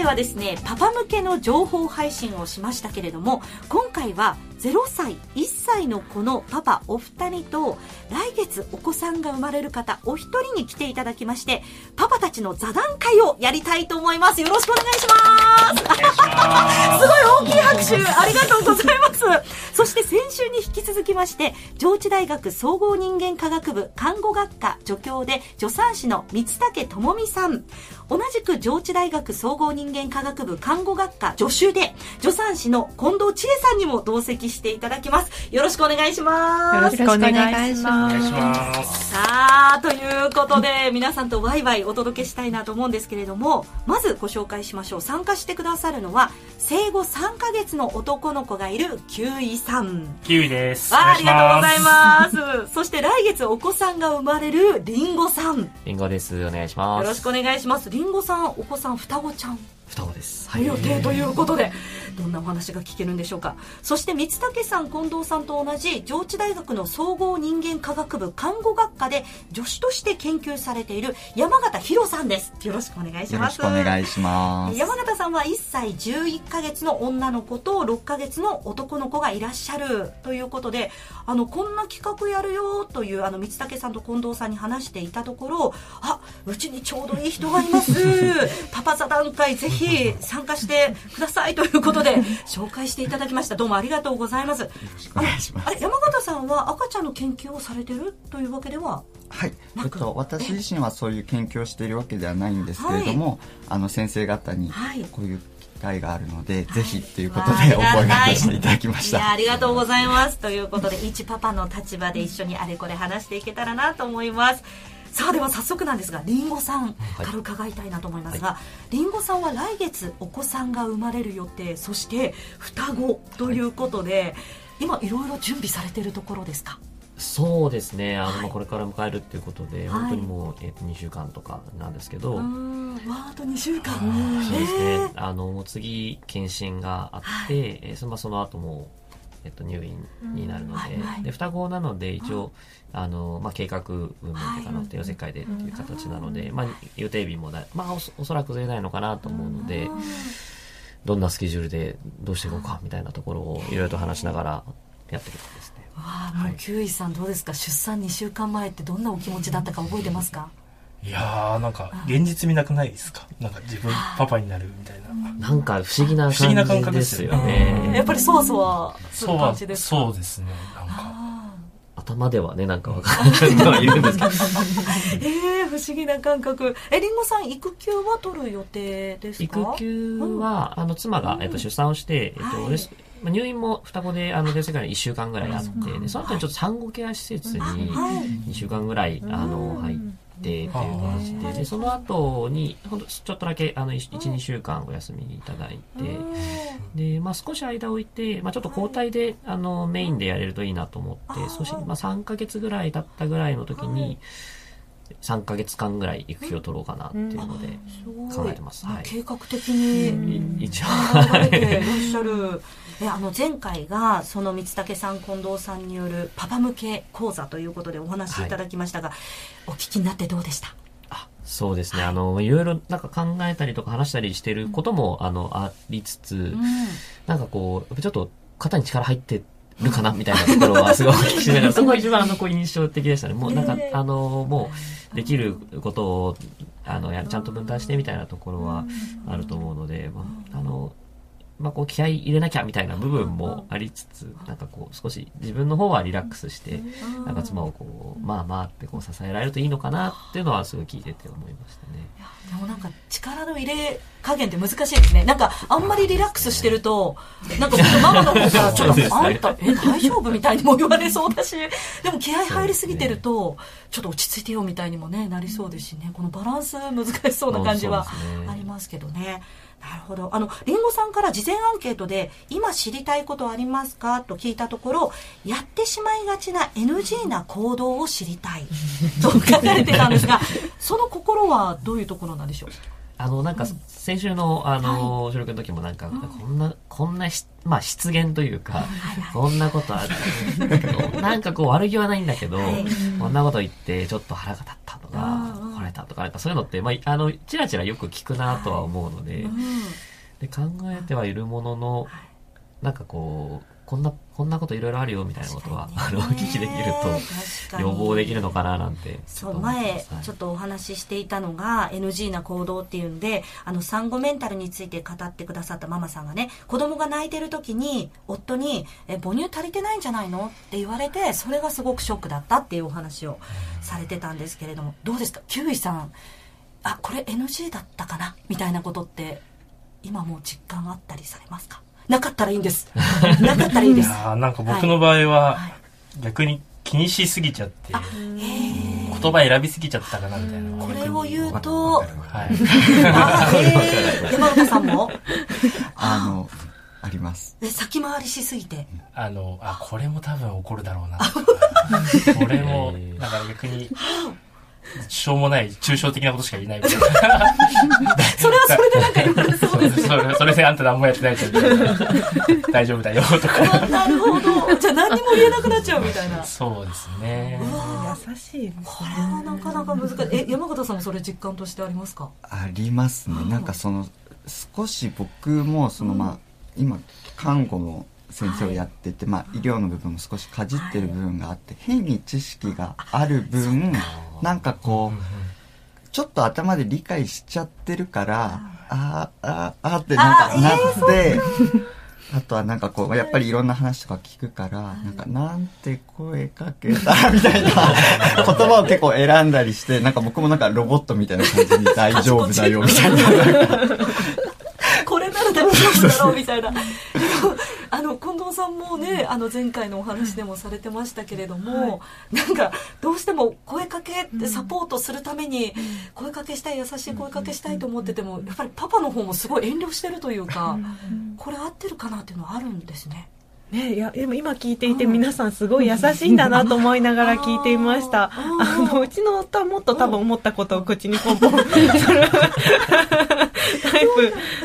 回はですねパパ向けの情報配信をしましたけれども今回は0歳1歳の子のパパお二人と来月お子さんが生まれる方お一人に来ていただきましてパパたちの座談会をやりたいと思います。よろしくお願いします。すごい大きい拍手ありがとうございます。そして先週に引き続きまして上智大学総合人間科学部看護学科助教で助産師の三竹智美さん同じく上智大学総合人間科学部看護学科助手で助産師の近藤千恵さんにも同席していただきます。よろしくお願いします。よろしくお願いします。さあということで皆さんとワイワイお届けしたいなと思うんですけれどもまずご紹介しましょう。参加してくださるのは生後3ヶ月の男の子がいるキウイさん。キウイです。あありがとうございます。そして来月お子さんが生まれるりんごさん。りんごです。お願いします。よろしくお願いしますりんごさんお子さん双子ちゃん。双子です。はい、予定ということでどんなお話が聞けるんでしょうか。そして三竹さん近藤さんと同じ上智大学の総合人間科学部看護学科で助手として研究されている山形博さんです。よろしくお願いします。よろしくお願いします。山形さんは1歳11ヶ月の女の子と6ヶ月の男の子がいらっしゃる。ということであのこんな企画やるよというあの三竹さんと近藤さんに話していたところあうちにちょうどいい人がいます。パパ座談会ぜひ参加してください。ということで紹介していただきました。どうもありがとうございます。お願いします。あれ山形さんは赤ちゃんの研究をされてるというわけでは？はい、えっと、私自身はそういう研究をしているわけではないんですけれども、はい、あの先生方にこういう機会があるので、はい、ぜひっていうことでお声がけしていただきました。いやありがとうございます。ということで一パパの立場で一緒にあれこれ話していけたらなと思いますさあでは早速なんですがりんごさんから伺いたいなと思いますが、り、んごさんは来月お子さんが生まれる予定そして双子ということで、はい、今いろいろ準備されているところですか？そうですね。あの、はい、これから迎えるっていうことで、はい、本当にもう、えー、と2週間とかなんですけど。わあと2週間。そうですね。あの次検診があって、はい、えー、そのその後もえっと、入院になるのではいはい、で双子なので一応、あ。のまあ、計画運命とかの帝王切開でっていう形なので、まあ、予定日もな、まあ、おおそらくずれないのかなと思うので、どんなスケジュールでどうしていこうかみたいなところをい。ろいろと話しながらやってるんですね。わあもう、キウイさんどうですか？出産2週間前ってどんなお気持ちだったか覚えてますか？いやーなんか現実見なくないですか？なんか自分パパになるみたいな。なんか不思議な感じですよね。やっぱりそわそわする感じですか？そうですね。なんか。頭ではねなんか分かんないるんですけど。えー、不思議な感覚。えりんごさん育休は取る予定ですか？育休は、うん、あの妻が、えっと、出産をして、えっと、はい。まあ、入院も双子であの出世から1週間ぐらいあってでその後にちょっと産後ケア施設に2週間ぐらいあの入って。ってっていう形で。でその後にほんとちょっとだけあの12週間お休みいただいて。で、まあ、少し間を置いて、まあ、ちょっと交代であのメインでやれるといいなと思って少し、まあ、3か月ぐらい経ったぐらいの時に。3か月間ぐらい育休を取ろうかなっていうので考えてます。はい、計画的に。一応。られていらっしゃる。えあの前回がその三竹さん近藤さんによるパパ向け講座ということでお話しい。ただきましたが、はい、お聞きになってどうでした？あそうですね、はい、あのいろいろなんか考えたりとか話したりしてることも、うん、あのありつつ、うん、なんかこうちょっと肩に力入ってるかな？みたいなところはすごい聞きながらそこが一番あのこう印象的でしたね。もうなんか、あのもうできることをあのやちゃんと分担してみたいなところはあると思うので、まあ、あのまあ、こう気合い入れなきゃみたいな部分もありつつ、なんかこう少し自分の方はリラックスして、なんか妻をこう、まあまあってこう支えられるといいのかなっていうのはすごい聞いてて思いましたね。でもなんか力の入れ加減って難しいですね。なんかあんまりリラックスしてると、なんかママの方からちょっと、あんた、え、大丈夫みたいにも言われそうだし、でも気合入りすぎてると、ちょっと落ち着いてよみたいにもね、なりそうですしね、このバランス難しそうな感じはありますけどね。なるほど。あの、りんごさんから事前アンケートで、今知りたいことありますかと聞いたところ、やってしまいがちな NG な行動を知りたいと書かれてたんですが、その心はどういうところなんでしょう？あの、なんか、先週の、あの、収録の時もなんか、こんな、こんなまあ、失言というか、こんなことある なんかこう、悪気はないんだけど、こんなこと言って、ちょっと腹が立ったとか、これえたとか、なんかそういうのって、まあ、あの、ちらちらよく聞くなとは思うので、で、考えてはいるものの、なんかこう、こんな、こんなこといろいろあるよみたいなことは、ね、あの、お聞きできると、予防できるのかななんて。そう、前、ちょっとお話ししていたのが、NG な行動っていうんで、あの、産後メンタルについて語ってくださったママさんがね、子供が泣いてる時に、夫に、え、母乳足りてないんじゃないの？って言われて、それがすごくショックだったっていうお話をされてたんですけれども、どうですか？キウイさん、あ、これ NG だったかな？みたいなことって、今もう実感あったりされますか？なかったらいいんです。なかったらいいです。なんか僕の場合は、逆に気にしすぎちゃって、言葉選びすぎちゃったかなみたいな。これを言うと、はい。山本さんも？あの、あります。え、先回りしすぎて。あの、あ、これも多分怒るだろうな。これも、なんか逆に、しょうもない、抽象的なことしか言えない それはそれでなんか言われそうです それそれであんた何もやってないじゃん。大丈夫だよ、とか。なるほど。じゃあ何にも言えなくなっちゃうみたいな。そうですね。優しいこれはなかなか難しい。え、山形さんもそれ実感としてありますか？ありますね。なんかその、少し僕も、そのまあ、今、看護の先生をやってて、まあ、医療の部分も少しかじってる部分があって、変に知識がある分、なんかこう、ちょっと頭で理解しちゃってるから、ああ、ああってなんかなって、あとはなんかこう、やっぱりいろんな話とか聞くから、なんか、なんて声かけたみたいな 言葉を結構選んだりして、なんか僕もなんかロボットみたいな感じに大丈夫だよみたいな。これなら大丈夫だろうみたいな。あの近藤さんもねあの前回のお話でもされてましたけれども、はい、なんかどうしても声かけってサポートするために声かけしたい優しい声かけしたいと思っててもやっぱりパパの方もすごい遠慮してるというかこれ合ってるかなっていうのはあるんですね。ね、いやでも今聞いていて皆さんすごい優しいんだなと思いながら聞いていました。あのうちの夫はもっと多分思ったことを口にポンポンするタイ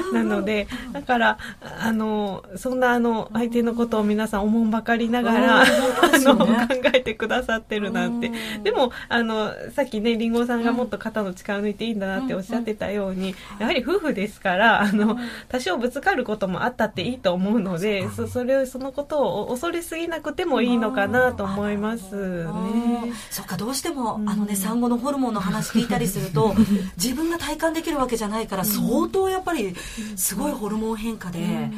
プなので、だからあのそんなあの相手のことを皆さんおもんばかりながら、あの考えてくださってるなんて。でもあのさっきねりんごさんがもっと肩の力抜いていいんだなっておっしゃってたように、やはり夫婦ですからあの多少ぶつかることもあったっていいと思うので、そそれをそのことを恐れすぎなくてもいいのかなと思いますね。そうかどうしても、あのね産後のホルモンの話聞いたりすると 自分が体感できるわけじゃないから相当やっぱりすごいホルモン変化で、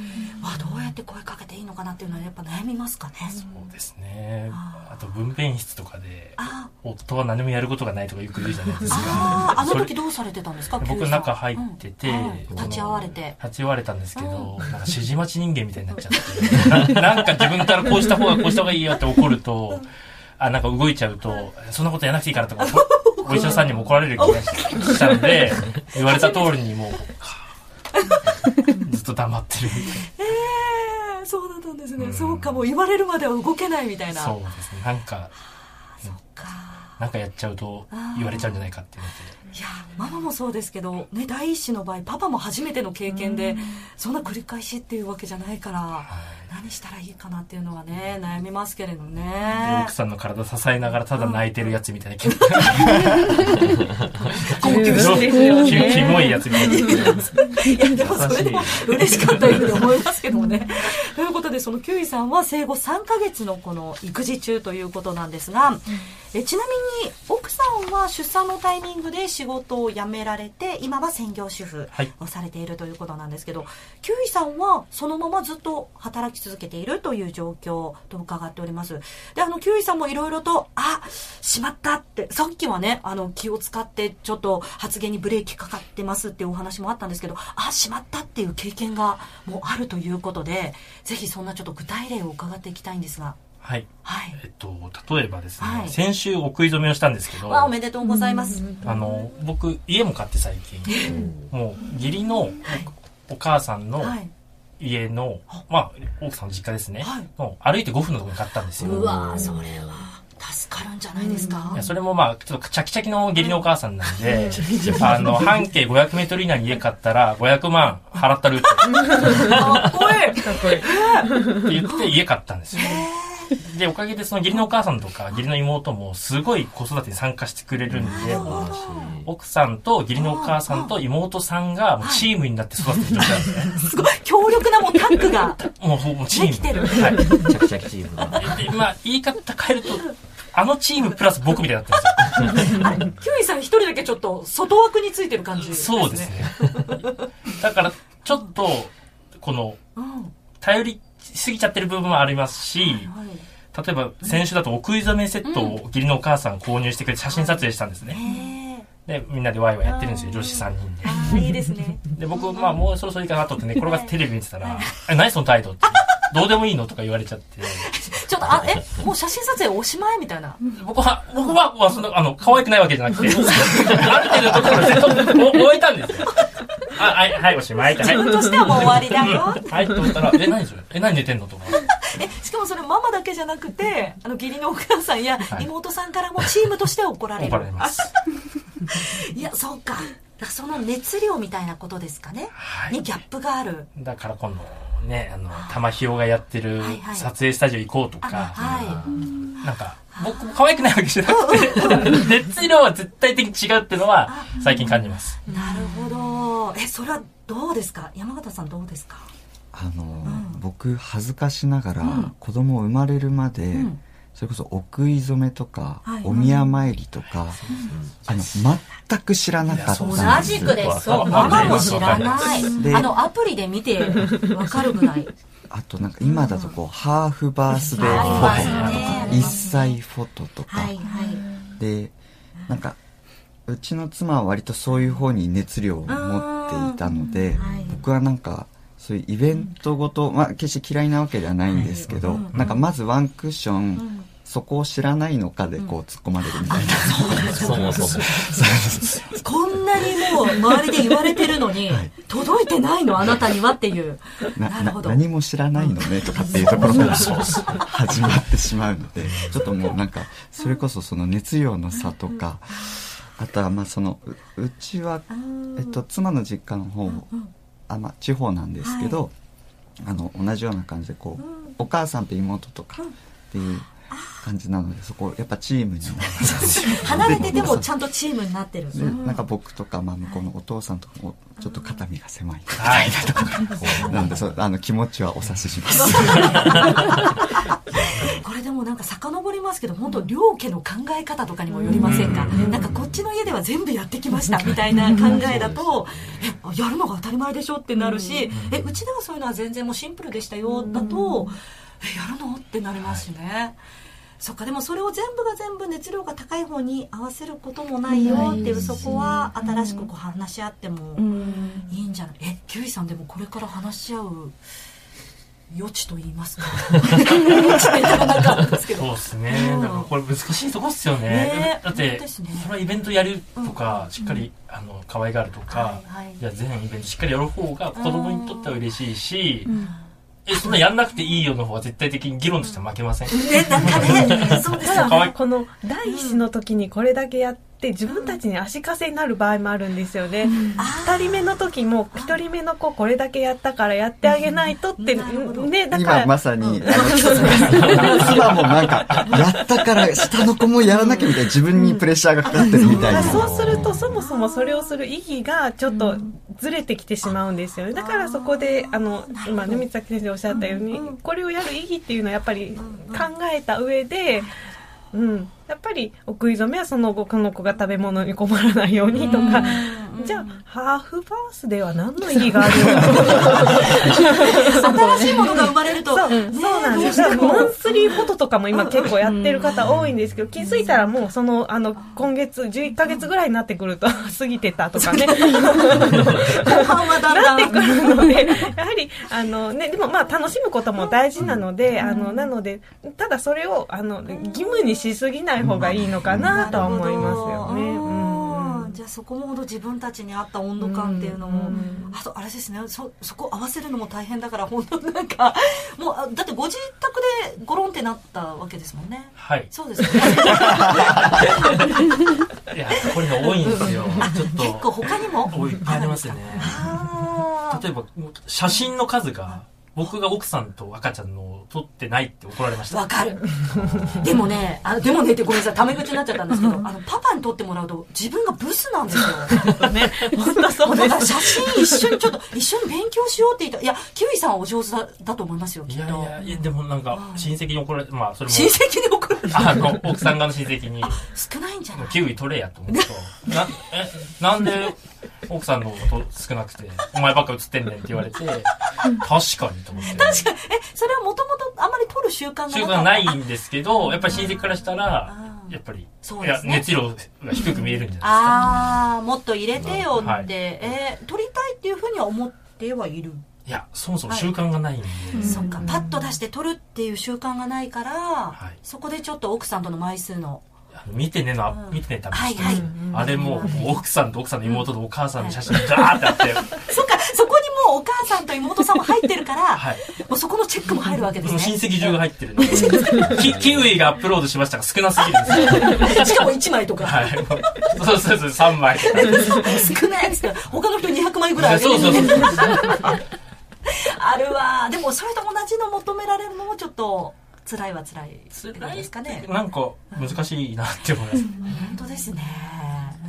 あどうやって声かけていいのかなっていうのはやっぱ悩みますかね。そうですね。あと分娩室とかで夫は何もやることがないとかよく言うじゃないですか。あの時どうされてたんですか？僕中入ってて、立ち会われて立ち会われたんですけど、なんか指示待ち人間みたいになっちゃって。なんか自分からこうした方がこうした方がいいよって怒ると、あ、なんか動いちゃうと、そんなことやらなくていいからとか、お医者さんにも怒られる気がしたので、言われた通りにもう、ずっと黙ってるみたいな。えー、そうだったんですね。うん、そうか、もう言われるまでは動けないみたいな。そうですね。なんか、そっか。なんかやっちゃうと言われちゃうんじゃないかっていうので。いやママもそうですけど、ね、第一子の場合パパも初めての経験で、そんな繰り返しっていうわけじゃないから、はい、何したらいいかなっていうのはね悩みますけれどね。奥さんの体支えながらただ泣いてるやつみたいな、キモいやつみたいないやでもそれでも嬉しかったように思いますけどもね。ということでそのキウイさんは生後3か月のこの育児中ということなんですが、えちなみに奥さんは出産のタイミングで仕事を辞められて今は専業主婦をされているということなんですけど、はい、キウイさんはそのままずっと働き続けているという状況と伺っております。であのキウイさんもいろいろとあしまったってさっきはねあの気を使ってちょっと発言にブレーキかかってますっていうお話もあったんですけどあしまったっていう経験がもうあるということでぜひそんなちょっと具体例を伺っていきたいんですがはい。はい。えっと、例えばですね、はい、先週お食い初めをしたんですけど。おめでとうございます。あの、僕、家も買って最近、もう、義理のお母さんの家の、まあ、奥さんの実家ですね、歩いて5分のところに買ったんですよ。うわそれは。助かるんじゃないですか、いやそれもまあちょっとチャキチャキの義理のお母さんなんで、あの半径500メートル以内に家買ったら500万払ったるって。かっこいい。かっこいいって言って家買ったんですよで、おかげでその義理のお母さんとか義理の妹もすごい子育てに参加してくれるんで、奥さんと義理のお母さんと妹さんがもうチームになって育ててる状態なんですね。すごい強力なもうタッグが もうもうチーム。できてるはい。チャキチャキチームまあ、言い方変えると、あのチームプラス僕みたいになってるんですよ。あれキュウイさん一人だけちょっと外枠についてる感じそうですね。だから、ちょっと、この、うん頼りすぎちゃってる部分もありますし、はい例えば先週だとお食い初めセットを義理のお母さん購入してくれて写真撮影したんですね。で、みんなでワイワイやってるんですよ、女子3人で。いいですねで、僕、まあもうそろそろいいかなと思って寝転がってテレビ見てたら、え、何その態度って。どうでもいいのとか言われちゃって。ちょっとあえもう写真撮影おしまいみたいな僕は、僕は、まあその、あの、可愛くないわけじゃなくて、ある程度のところ終えたんですよ。あ、はい、はい、おしまい。自分としてはもう終わりだよ。はい、と思ったら、え、何それ？え、何寝てんの？とか。えしかもそれママだけじゃなくてあの義理のお母さんやはい。妹さんからもチームとして怒られる、怒られます。いやそうか。その熱量みたいなことですかね、はい。にギャップがある。だから今度、ね、あの、玉ひよがやってる撮影スタジオ行こうとあか、はなんか、僕も可愛くないわけじゃなくて、熱量は絶対的に違うっていうのは最近感じます。いなるほど。えそれはどうですか？山形さんどうですか？あの、ん。僕恥ずかしながら、うん。子供生まれるまで、んそれこそお食い初めとか、はい。お宮参りとか、あの全く知らなかったんいです。や同じくですそうママも知らない。であのアプリで見てわかるぐらい。あとなんか今だとこう、ハーフバースデーフォトとか、ね1歳フォトとか、はいはい。でなんかうちの妻は割とそういう方に熱量を持っていたので、はい。僕はなんかそういうイベントごと、まあ決して嫌いなわけではないんですけど、うんなんかまずワンクッション、ん。そこを知らないのかでこう突っ込まれるみたいな、そもそも。こんなにもう周りで言われてるのに、届いてないのあなたにはっていう。ななるほど。な何も知らないのねとかっていうところから始まってしまうのでちょっともうなんかそれこそその熱量の差とかあとはまあそのううちは、えっと、妻の実家の方あ、まあ、地方なんですけど、あの同じような感じでこう、お母さんと妹とかっていう感じなのでそこやっぱチームに 離れててもちゃんとチームになってる。でなんか僕とか、まあ、向こうのお父さんとかもちょっと肩身が狭いはい。なのでそうあの気持ちはお察ししますこれでもなんか遡りますけど、本当両家の考え方とかにもよりませんか？なんかこっちの家では全部やってきましたみたいな考えだと、え、やるのが当たり前でしょってなるし、え、うちではそういうのは全然もうシンプルでしたよ、だと、え、やるの？ってなりますしね。そっかでもそれを全部が全部熱量が高い方に合わせることもないよっていうそこは新しくこう話し合ってもいいんじゃない？えキュウイさんでもこれから話し合う余地と言いますか？余地ってなんかあるんですけどそうですね。だからこれ難しいとこっすよね。ね。だって、ね。それはイベントやるとか、しっかり、あの、可愛がるとか、はいはい。いや、全イベントしっかりやる方が子供にとっては嬉しいし、え、そんなやんなくていいよの方は絶対的に議論として負けません。ねなんかねそうですよ可愛いこの第一子の時にこれだけやって自分たちに足かせになる場合もあるんですよね。二人目の時も一人目の子これだけやったからやってあげないとって、なるほどね、だか今ら、まさに、あの、妻もなんか、やったから下の子もやらなきゃみたいな自分にプレッシャーがかかってるみたいな。そうするとそもそもそれをする意義がちょっとずれてきてしまうんですよね。だからそこで、あの、今ね、三崎先生おっしゃったように、これをやる意義っていうのはやっぱり考えた上で、うん。やっぱり、お食い初めはその後、この子が食べ物に困らないようにとか、じゃあ、ハーフバースデーは何の意義があるの？か新しいものが生まれるとそう、ねそうなんです。だからマンスリーフォトとかも今結構やってる方多いんですけど、気づいたらもうその、あの、今月11ヶ月ぐらいになってくると過ぎてたとかね。後半はだんだん。なってくるので、やはり、あのね、でもまあ楽しむことも大事なので、あの、なので、ただそれを、あの、義務にしすぎない方がいいのかなとは思いますよね。うんうんじゃあそこもほど自分たちに合った温度感っていうのも、あとあれですねそそこ合わせるのも大変だから本当なんか もうあだってご自宅でゴロンってなったわけですもんねはい。そうですよね いや、これが多いんですよ。ちょっと。結構他にも多いありますよね。例えば、写真の数が、僕が奥さんと赤ちゃんのを撮ってないって怒られましたわかる。でもね、あでもねってごめんなさい、タメ口になっちゃったんですけど、あの、パパに撮ってもらうと自分がブスなんですよ。ね、本当そうでだか。写真一緒にちょっと、一緒に勉強しようって言った。いや、キウイさんはお上手だだと思いますよ、きっと。いやいやいやでもなんか親戚に怒られまあそれも親戚に怒る あの奥さん側の親戚に。少ないんじゃない？キウイ取れやと思うとなえなんで奥さんの方がと少なくてお前ばっか写ってんねんって言われて。確かにと思って。確かに、え、それはもともとあんまり撮る習慣が習慣ないんですけどやっぱり親戚からしたらうんやっぱりそうですね。熱量が低く見えるんじゃないですか。あー、もっと入れてよって、はい。えー撮りたいっていうふうには思ってはいる。いやそもそも習慣がないんで、うんそっか、パッと出して撮るっていう習慣がないから、はい。そこでちょっと奥さんとの枚数の。見てねのあ、うん。見てねってアップしてはいはい。あれもう奥さんと奥さんの妹とお母さんの写真がダーってあって、そっか、そこにもうお母さんと妹さんも入ってるから、はい。もうそこのチェックも入るわけですもう親ね。戚中が入ってるので。キキウイがアップロードしましたが少なすぎるんですよ。しかも1枚とか。はい。そうそうそう3枚。少ないっつって、他の人200枚ぐらいあげるそうそうそう あるわ。でもそれと同じの求められるのもちょっと辛いは辛い。ってこと辛いですかね。なんか難しいなって思います。本当ですね。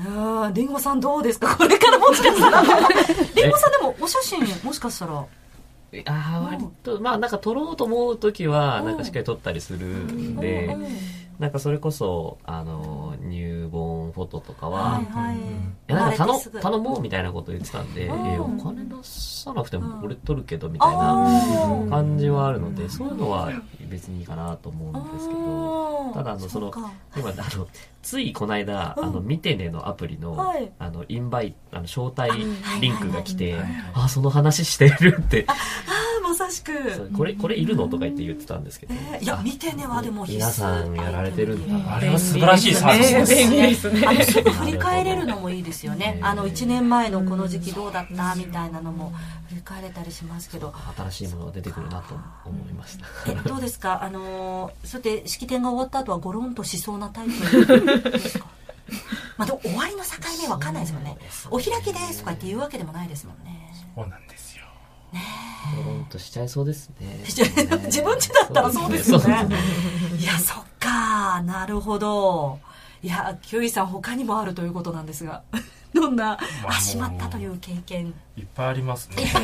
うん、リンゴさんどうですか？これからもしかしたら。リンゴさんでもお写真もしかしたら。ああ、割と、まあなんか撮ろうと思うときは、うんなん。かしっかり撮ったりするんで。うん、なんかそれこそ、あの、入門フォトとかは、はいはい。いやなんか頼頼もうみたいなこと言ってたんで、えお金出さなくても俺取るけどみあたいなー。感じはあるので、そういうのは別にいいかなと思うんですけど、ただあのその今あのついこの間、うん。あの見てねのアプリの、はい。あのインバイあの招待リンクが来て、あその話してるって、ああ、まさしく。これこれいるの？とか言って言ってたんですけど、えーいや、見てねはでも必須。皆さんやられてるんだ。あれは素晴らしいサービスですね。あのすぐ振り返れるのもいいですよね。ね。あの1年前のこの時期どうだった？みたいなのも振り返れたりしますけど。新しいものが出てくるなと思いました。えどうですか？あのーそうやって式典が終わった後はゴロンとしそうなタイプですか？まあでも終わりの境目わかんないですよね。お開きですとか言って言うわけでもないですもんね。そうなんですよ。ゴロンとしちゃいそうですね。自分家だったらそうですよね。ね。いやそっかなるほど。いやキュウイさん他にもあるということなんですがどんなまああしまったという経験。いっぱいありますね。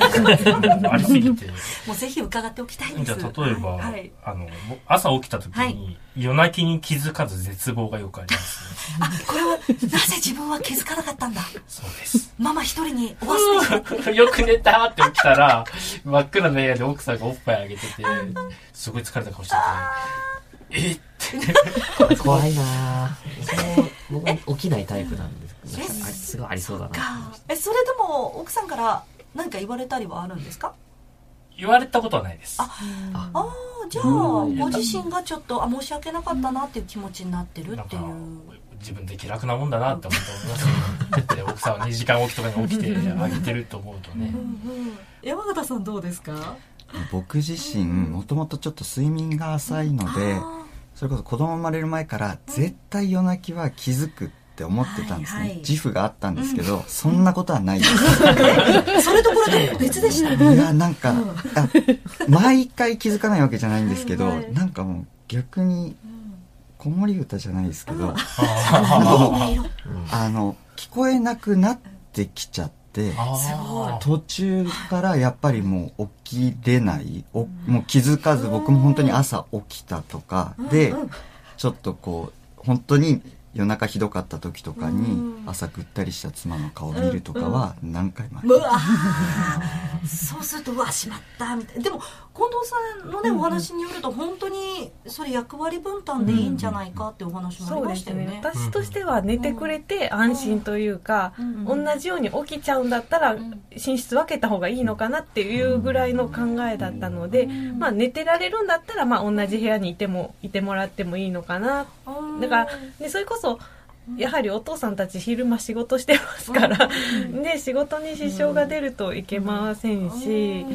ありすぎて。もうぜひ伺っておきたいです。じゃあ例えば、はい、あのぼ朝起きた時に、はい。夜泣きに気づかず絶望がよくありますね。あこれはなぜ自分は気づかなかったんだ？そうです。ママ一人に終わって。よく寝たって起きたら 真っ暗な部屋で奥さんがおっぱいあげててすごい疲れた顔しててえっ？て。怖いなぁそう僕は起きないタイプなんですけど、すごいありそうだな。かえそれでも奥さんから何か言われたりはあるんですか？言われたことはないです。あああじゃあうんご自身がちょっとあ申し訳なかったなっていう気持ちになってるっていう。自分で気楽なもんだなって思って思います。奥さんは2時間起きとかに起きてあげてると思うとね。うんうん。山形さんどうですか？僕自身もともとちょっと睡眠が浅いのであそれこそ子供生まれる前から絶対夜泣きは気づくって思ってたんですね、はいはい。自負があったんですけど、そんなことはない。ですーそれとこれと別でした。いやなんか、あ毎回気づかないわけじゃないんですけど、はいはい。なんかもう逆に子守歌じゃないですけど、あ の聞こえなくなってきちゃってあ途中からやっぱりもう起きれないおもう気づかず僕も本当に朝起きたとかでちょっとこう本当に夜中ひどかった時とかにうん。朝ぐったりした妻の顔を見るとかは何回もありうわー。そうするとうわしまったみたいな。でも近藤さんのねお話によると本当にそれ役割分担でいいんじゃないかってお話もありましたよね。すね。私としては寝てくれて安心というか、うん。同じように起きちゃうん。だったらん。寝室分けた方がいいのかなっていうぐらいの考えだったので、まあ寝てられるん。だったらまあ同じ部屋にいてもいてもらってもいいのかな。だからでそれこそやはりお父さんたち昼間仕事してますから、で仕事に支障が出るといけませんし、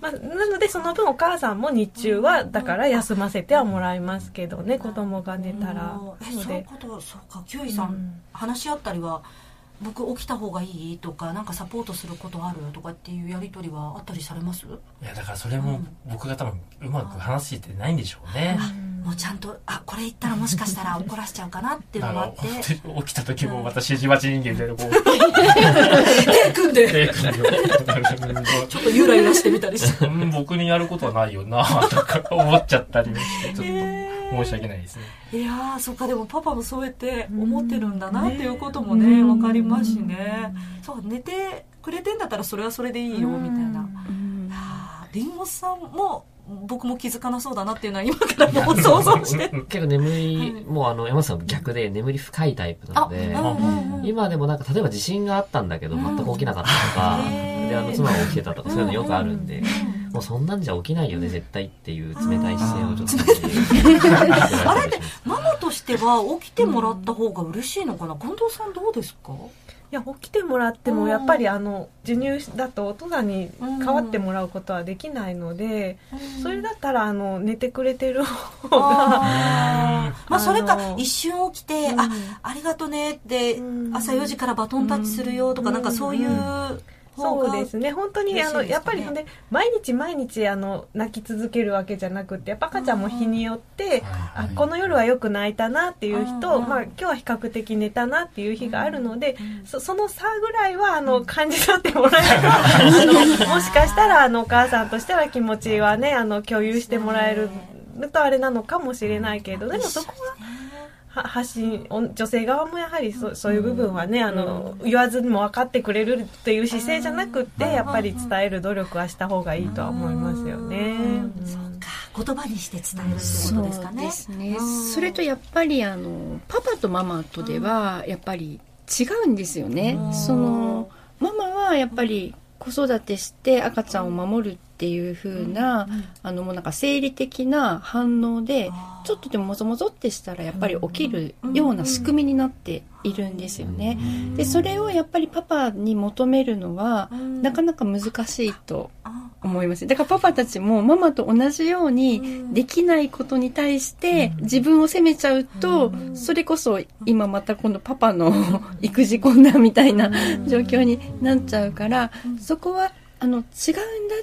まあ、なのでその分お母さんも日中はだから休ませてはもらいますけどね子供が寝たら。えそういうことそうか。キュウイさん、うん。話し合ったりは僕起きた方がいい？とかなんかサポートすることある？とかっていうやり取りはあったりされます？いやだからそれも僕が多分うまく話してないんでしょうね。もうちゃんとあこれ言ったらもしかしたら怒らせちゃうかなっていうのがあって起きた時もまた指示待ち人間みたいなこう。手組んで。手組んで。ちょっとゆらゆらしてみたりして。うん僕にやることはないよなとか思っちゃったりしてちょっと申し訳ないですね。いやーそっかでもパパもそうやって思ってるんだなっていうこともね分かりますしね。そう寝てくれてんだったらそれはそれでいいよみたいな。りん。ごさんも僕も気づかなそうだなっていうのは今からもう想像して。結構眠り、もうあの、山下さん逆で眠り深いタイプなので、うんうんうん。今でもなんか例えば地震があったんだけど全く起きなかったとか、であの妻が起きてたとかそういうのよくあるんで、もうそんなんじゃ起きないよね絶対っていう冷たい姿勢をちょっとあ れってママとしては起きてもらった方が嬉しいのかな？近藤さんどうですか？いや起きてもらってもやっぱりあの授乳だとお父さんに代わってもらうことはできないのでそれだったらあの寝てくれてる方があー。まあそれか一瞬起きてうん。あありがとねってうん。朝4時からバトンタッチするよとかうんなんかそういうそうですね。本当にあの、やっぱりで毎日毎日あの泣き続けるわけじゃなくてやっぱ赤ちゃんも日によってあこの夜はよく泣いたなっていう日と、うん。まあ、今日は比較的寝たなっていう日があるので、そその差ぐらいはあの感じ取ってもらえれば あのもしかしたらあのお母さんとしては気持ちはねあの共有してもらえるとあれなのかもしれないけどでもそこは。は発信お女性側もやはりそそういう部分はねあの言わずにも分かってくれるっていう姿勢じゃなくってやっぱり伝える努力はした方がいいとは思いますよね。うん。そうか。言葉にして伝えるってそうことですかね。ですね。うん。それとやっぱりあのパパとママとではやっぱり違うんですよね。うん。そのママはやっぱり子育てして赤ちゃんを守るっていう風な、あのもうなんか生理的な反応でちょっとでももぞもぞってしたらやっぱり起きるような仕組みになっているんですよね。でそれをやっぱりパパに求めるのはうん。なかなか難しいとあ思います。だからパパたちもママと同じようにできないことに対して自分を責めちゃうとそれこそ今また今度パパの 育児困難みたいな状況になっちゃうからそこはあの違うんだ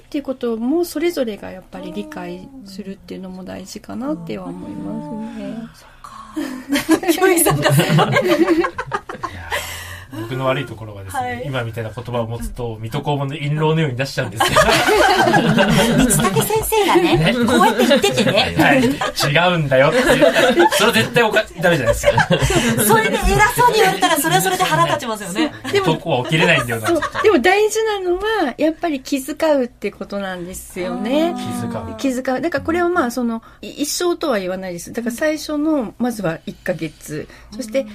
っていうこともそれぞれがやっぱり理解するっていうのも大事かなっては思いますね。ひょいさん 僕の悪いところはですね、はい。今みたいな言葉を持つと水戸黄門の印籠のように出しちゃうんですよ。三竹先生がねねこうやって言っててね。はい、違うんだよってそれは絶対おかダメじゃないですか。それで偉そうに言われたらそれはそれで腹立ちますよね。男は起きれないんだよな。でも大事なのはやっぱり気遣うってことなんですよね。気遣う。気遣う。だからこれはまあそのい一生とは言わないです。だから最初のまずは1ヶ月。そして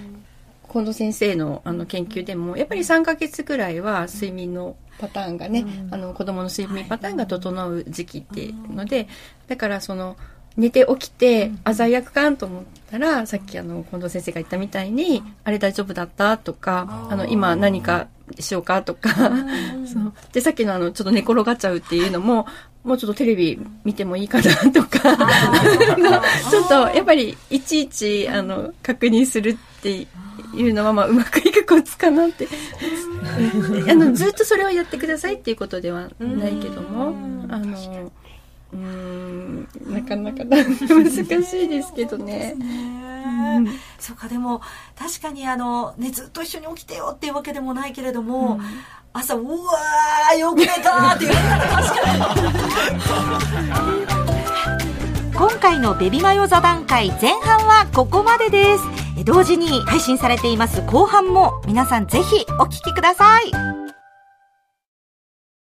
近藤先生のあの研究でもやっぱり3ヶ月ぐらいは睡眠のパターンがね、あの子供の睡眠パターンが整う時期っていうので、だからその寝て起きて鮮やかんと思ったら、さっきあの近藤先生が言ったみたいに、あれ大丈夫だったとか、あの今何かしようかとか、そう。でさっきのあのちょっと寝転がっちゃうっていうのももうちょっとテレビ見てもいいかなとか。ちょっとやっぱりいちいちあの確認するっていうのはまあうまくいくコツかなって。あのずっとそれをやってくださいっていうことではないけどもあのうーんなかなか難しいですけどね。ね。そうかでも確かにあの、ね、ずっと一緒に起きてよっていうわけでもないけれども、朝うわーよく寝たって言われたら確かに。今回のベビマヨ座談会前半はここまでです。同時に配信されています後半も皆さんぜひお聞きください。